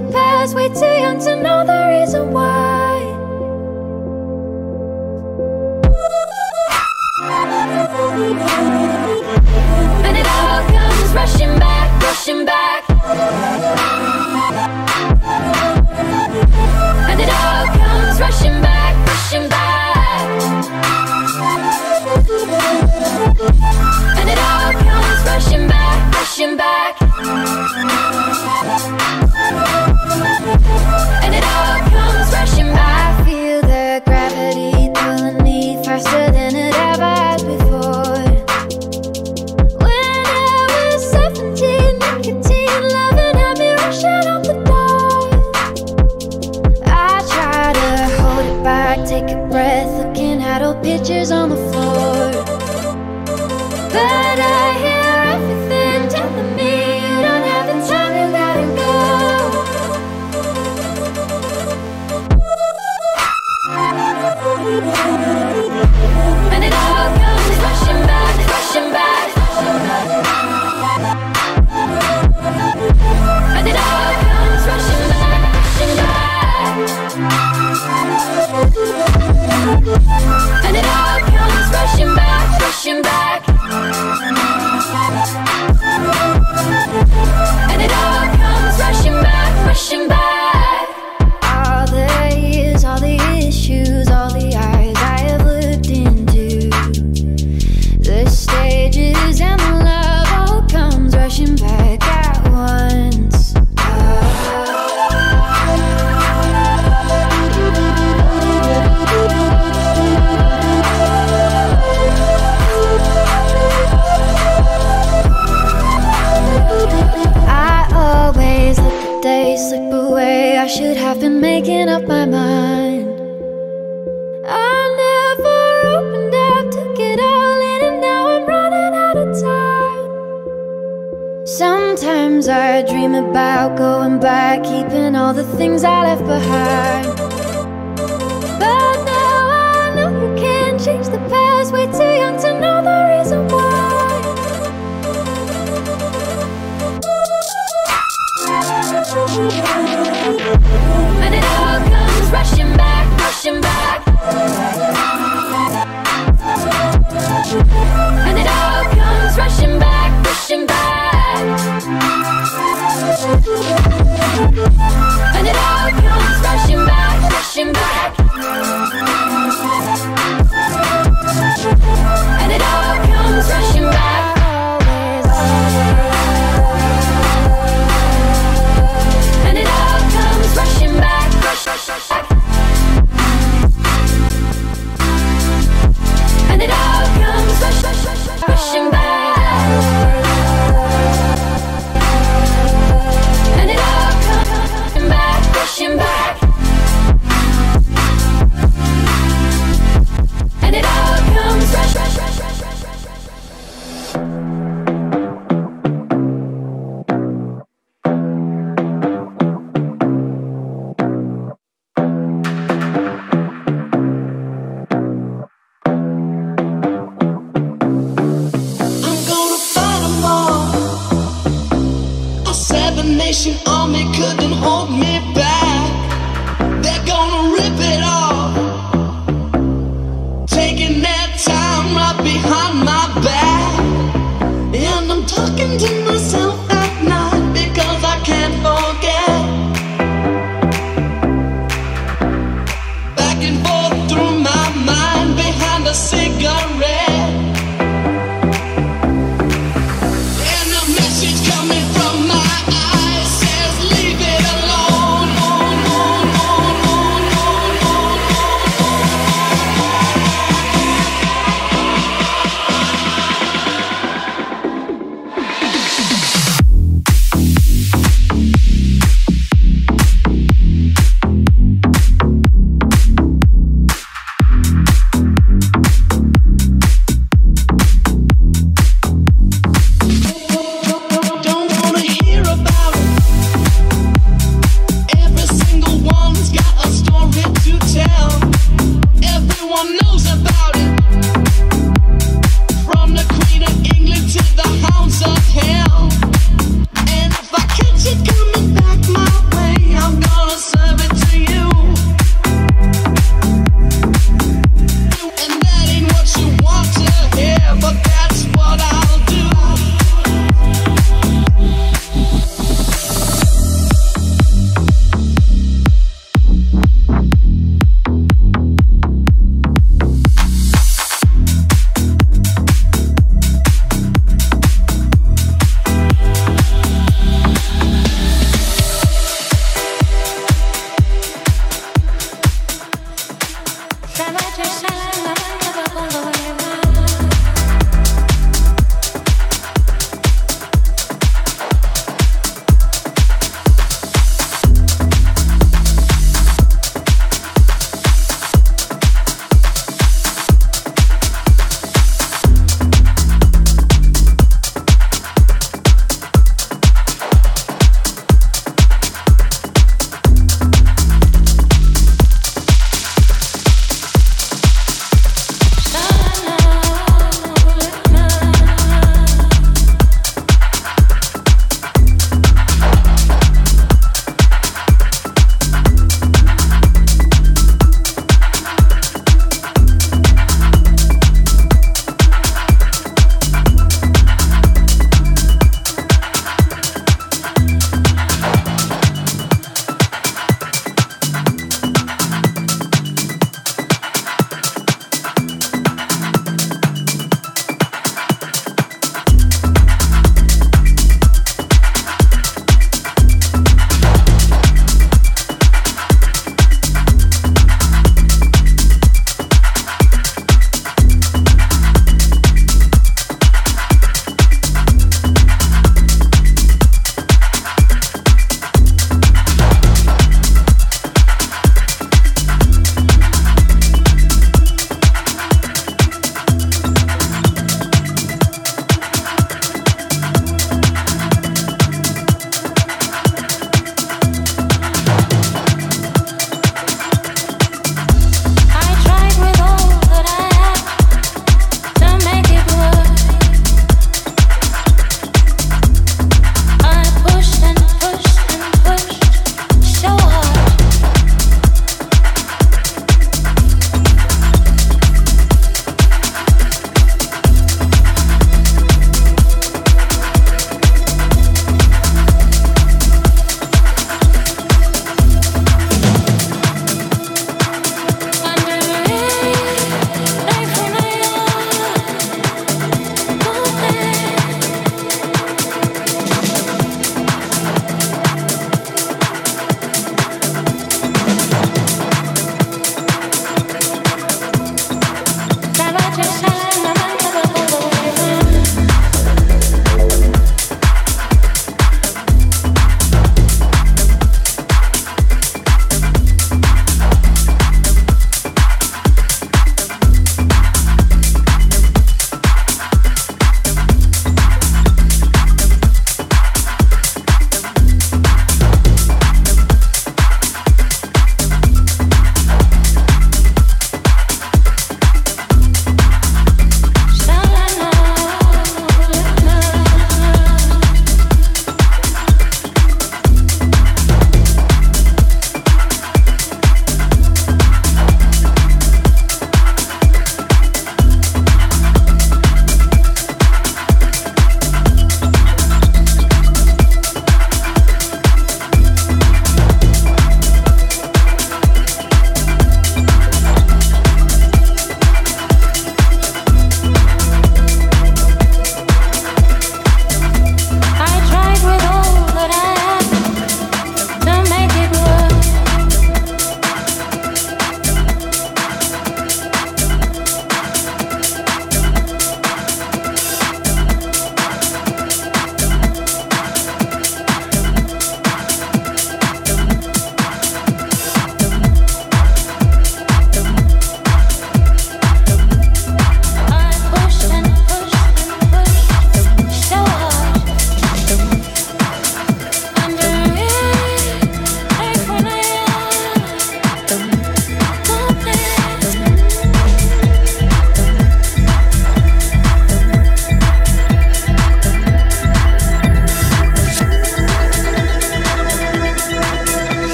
the past, way too young to know the reason why. But it all comes rushing back, rushing back. And it all comes rushing back, rushing back. And it all comes rushing back, rushing back and it all comes rushing by. I feel the gravity pulling me faster than it ever has before. When I was 17, nicotine loving had me rushing out the door. I try to hold it back, take a breath, looking at old pictures on the all the things I left behind.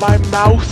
my mouth?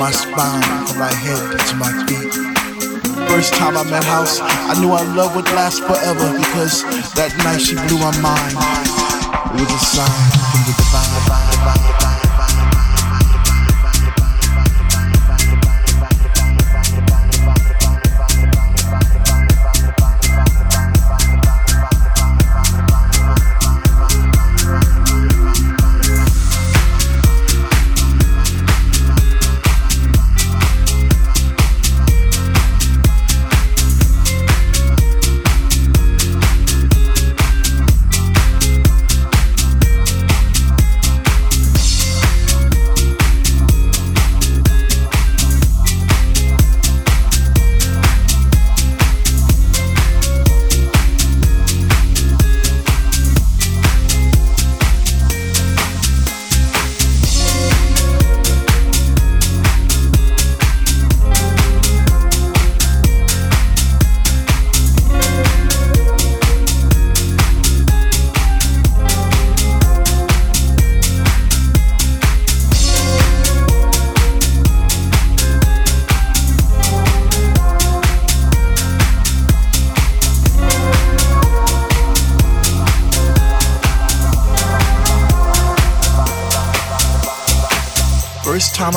My spine from my head to my feet. First time I met House, I knew our love would last forever because that night she blew my mind. It was a sign from the divine. First time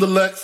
the Lex.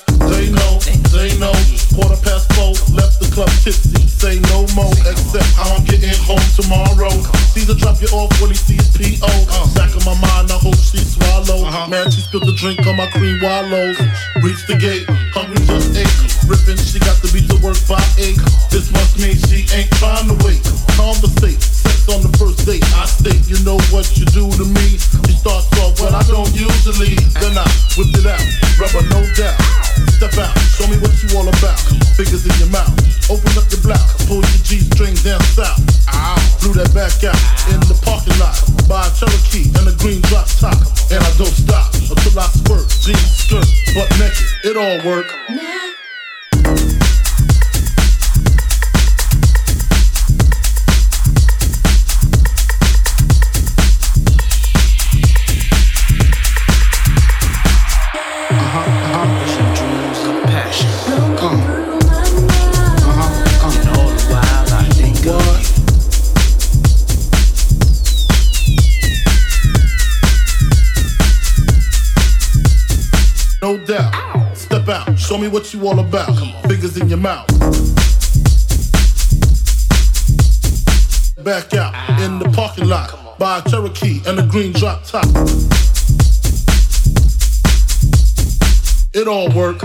Show me what you all about. Fingers in your mouth. Back out in the parking lot by a Cherokee and a green drop top. It all worked.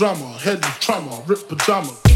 drama, head of trauma, rip pajama.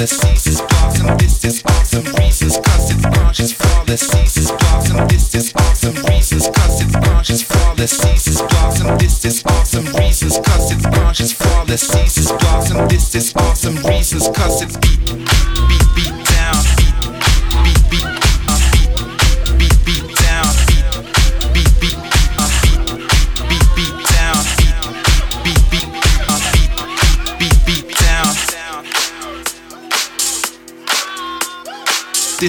the seas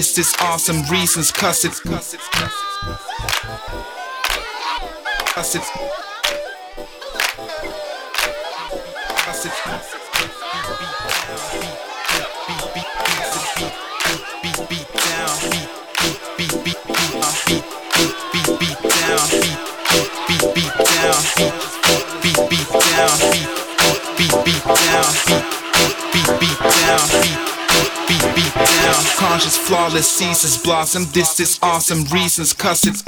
This is awesome reasons, cuss it's. Cuss it. Cuss it. flawless seasons blossom. This is awesome reasons, cause it's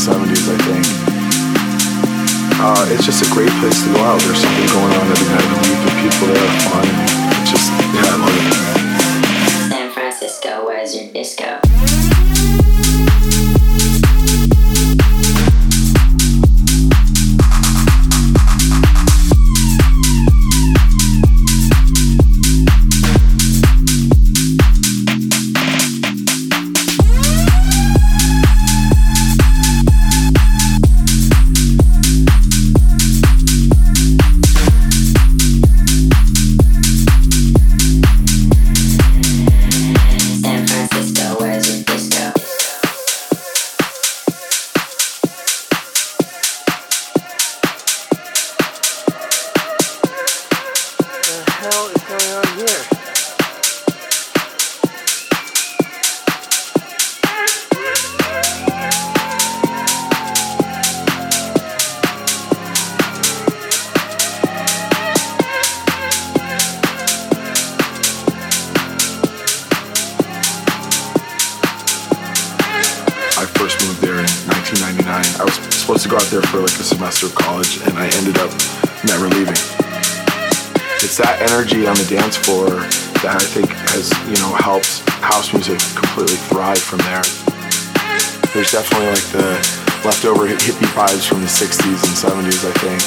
70s, I think. Uh, it's just a great place to go out. There's something going on every night of the people there are fun. It's just, yeah, I love it. vibes from the 60s and 70s, I think.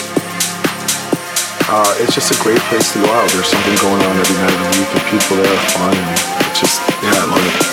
Uh, it's just a great place to go out. There's something going on every night of the week, and people there are fun. And it's just, yeah, I love it.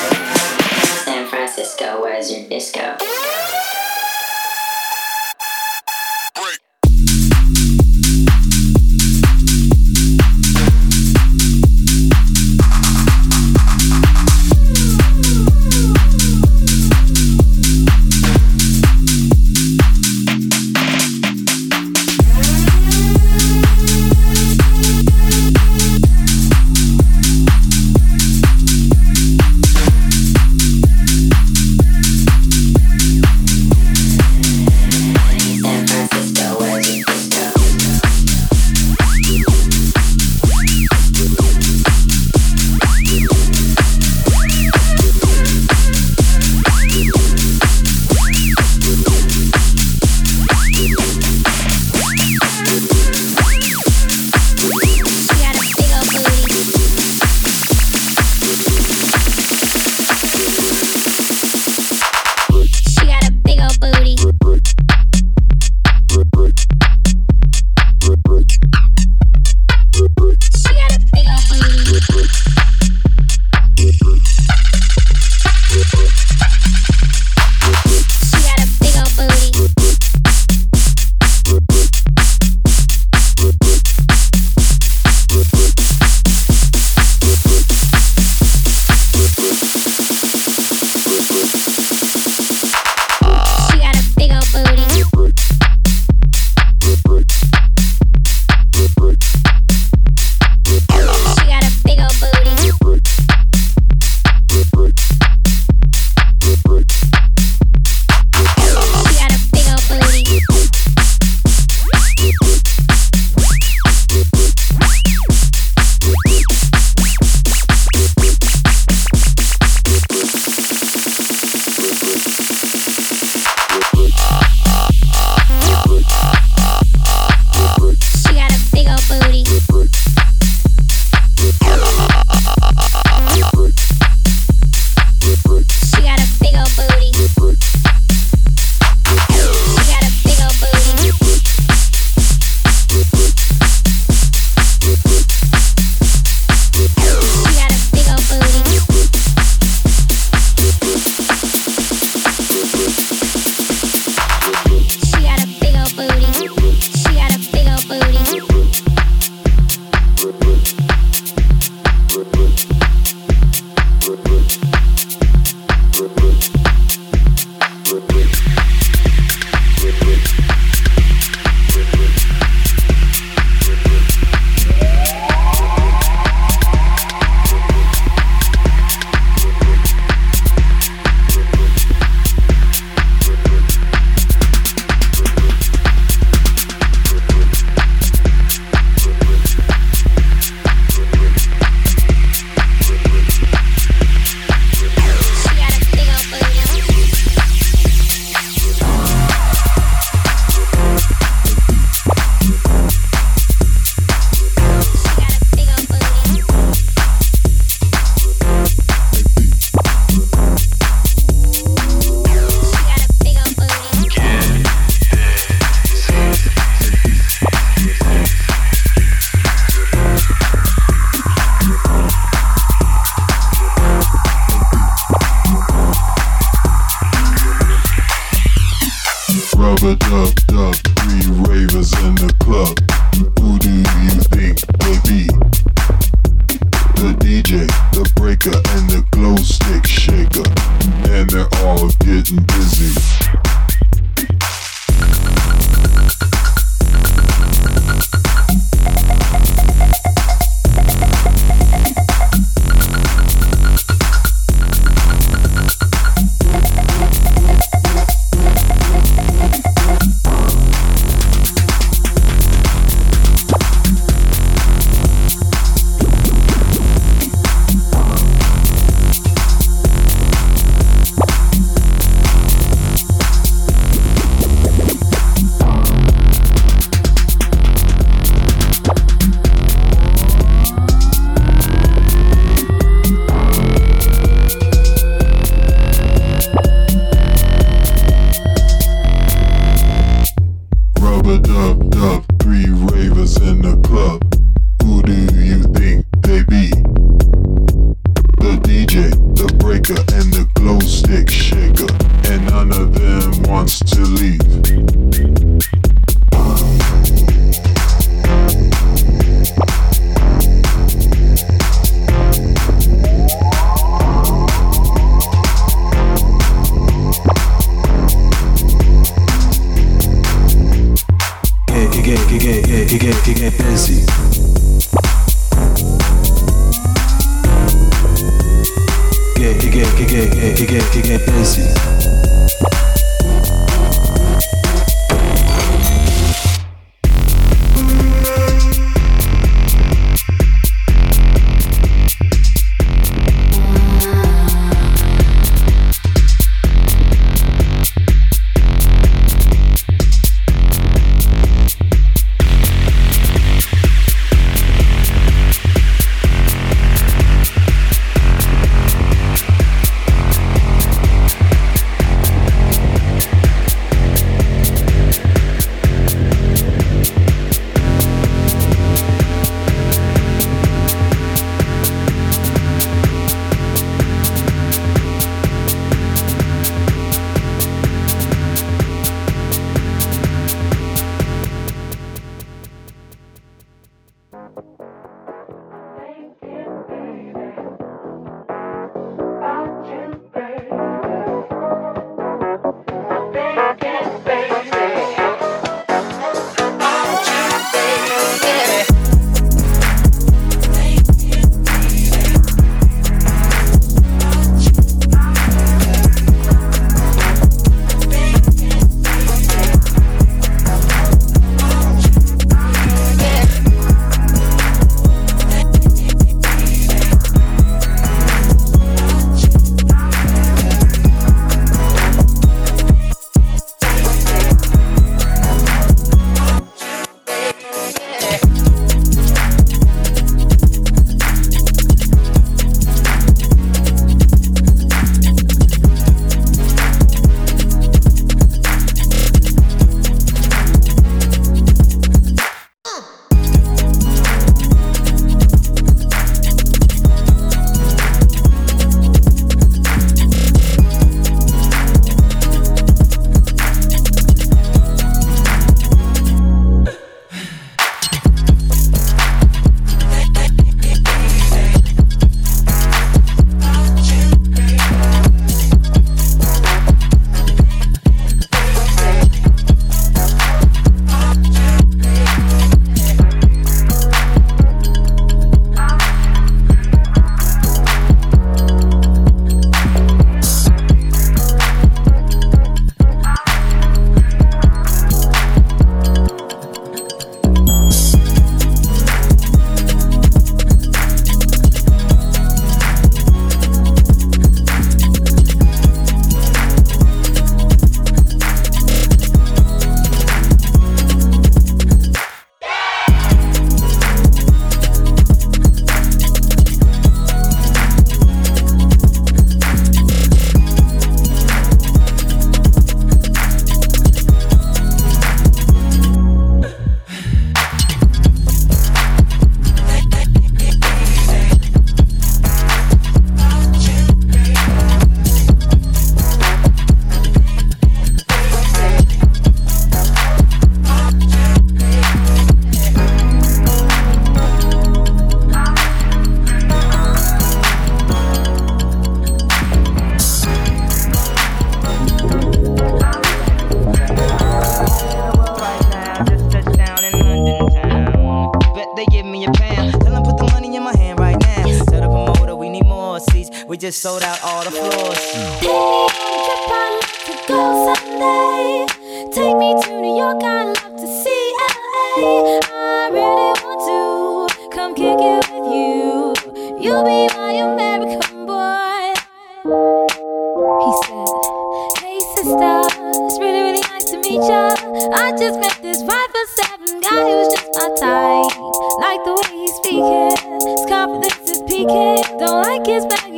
I just met this five or seven guy who's just my type. Like the way he's speaking, his confidence is peaking. Don't like his back.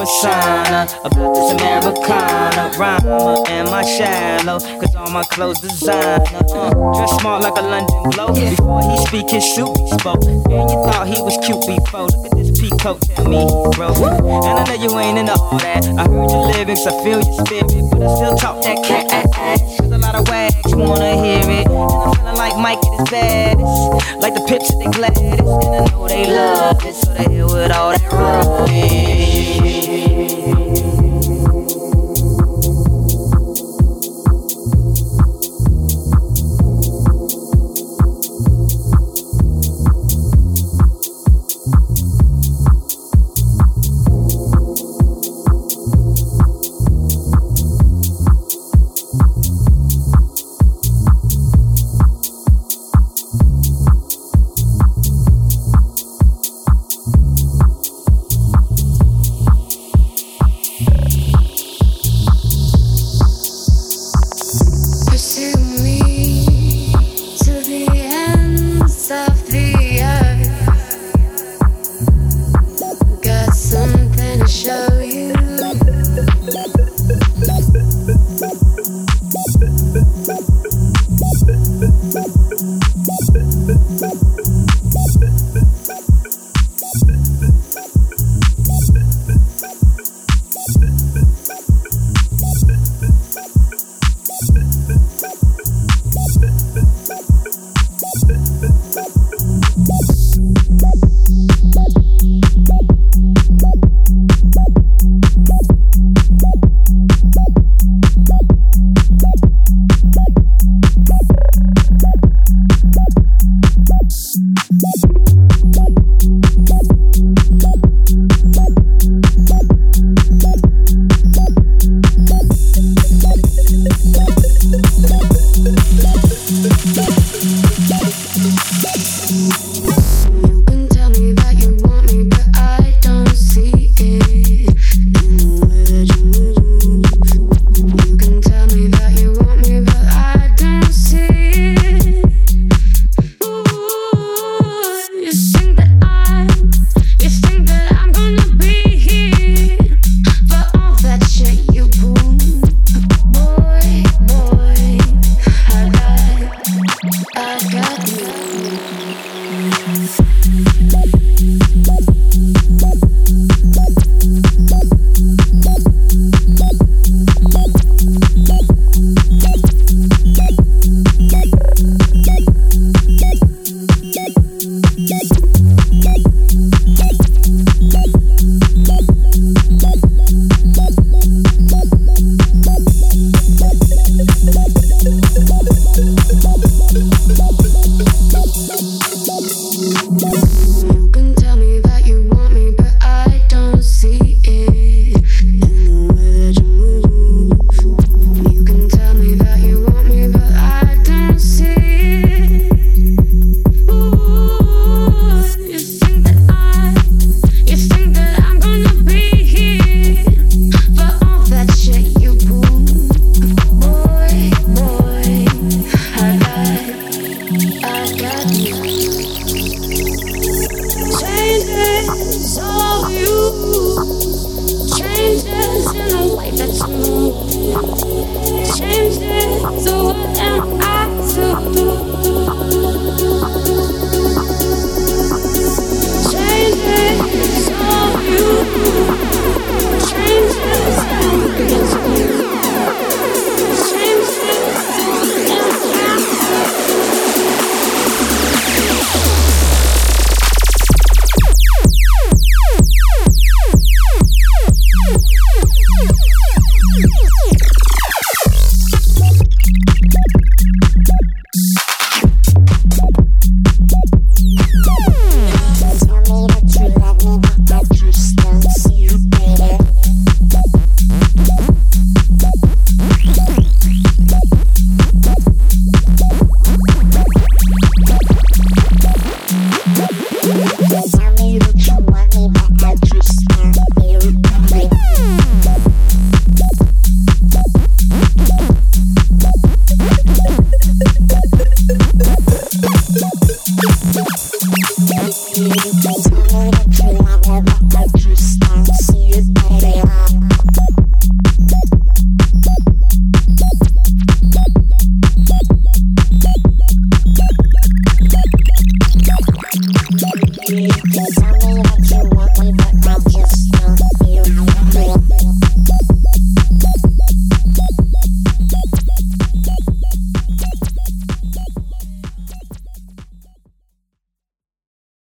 Persona? About this Americana. Rhymer, am I shallow? Cause all my clothes designer. Uh, dress smart like a London blow. Before he speak his shoot, he spoke. And you thought he was cute before. Look at this peacoat, tell me he's broke. And I know you ain't into all that. I heard your lyrics, I feel your spirit. But I still talk that cat. Cause a lot of wags wanna hear it. And I'm feeling like Mike at his baddest. Like the pips at the gladdest. And I know they love it, so they hit with all that rubbish.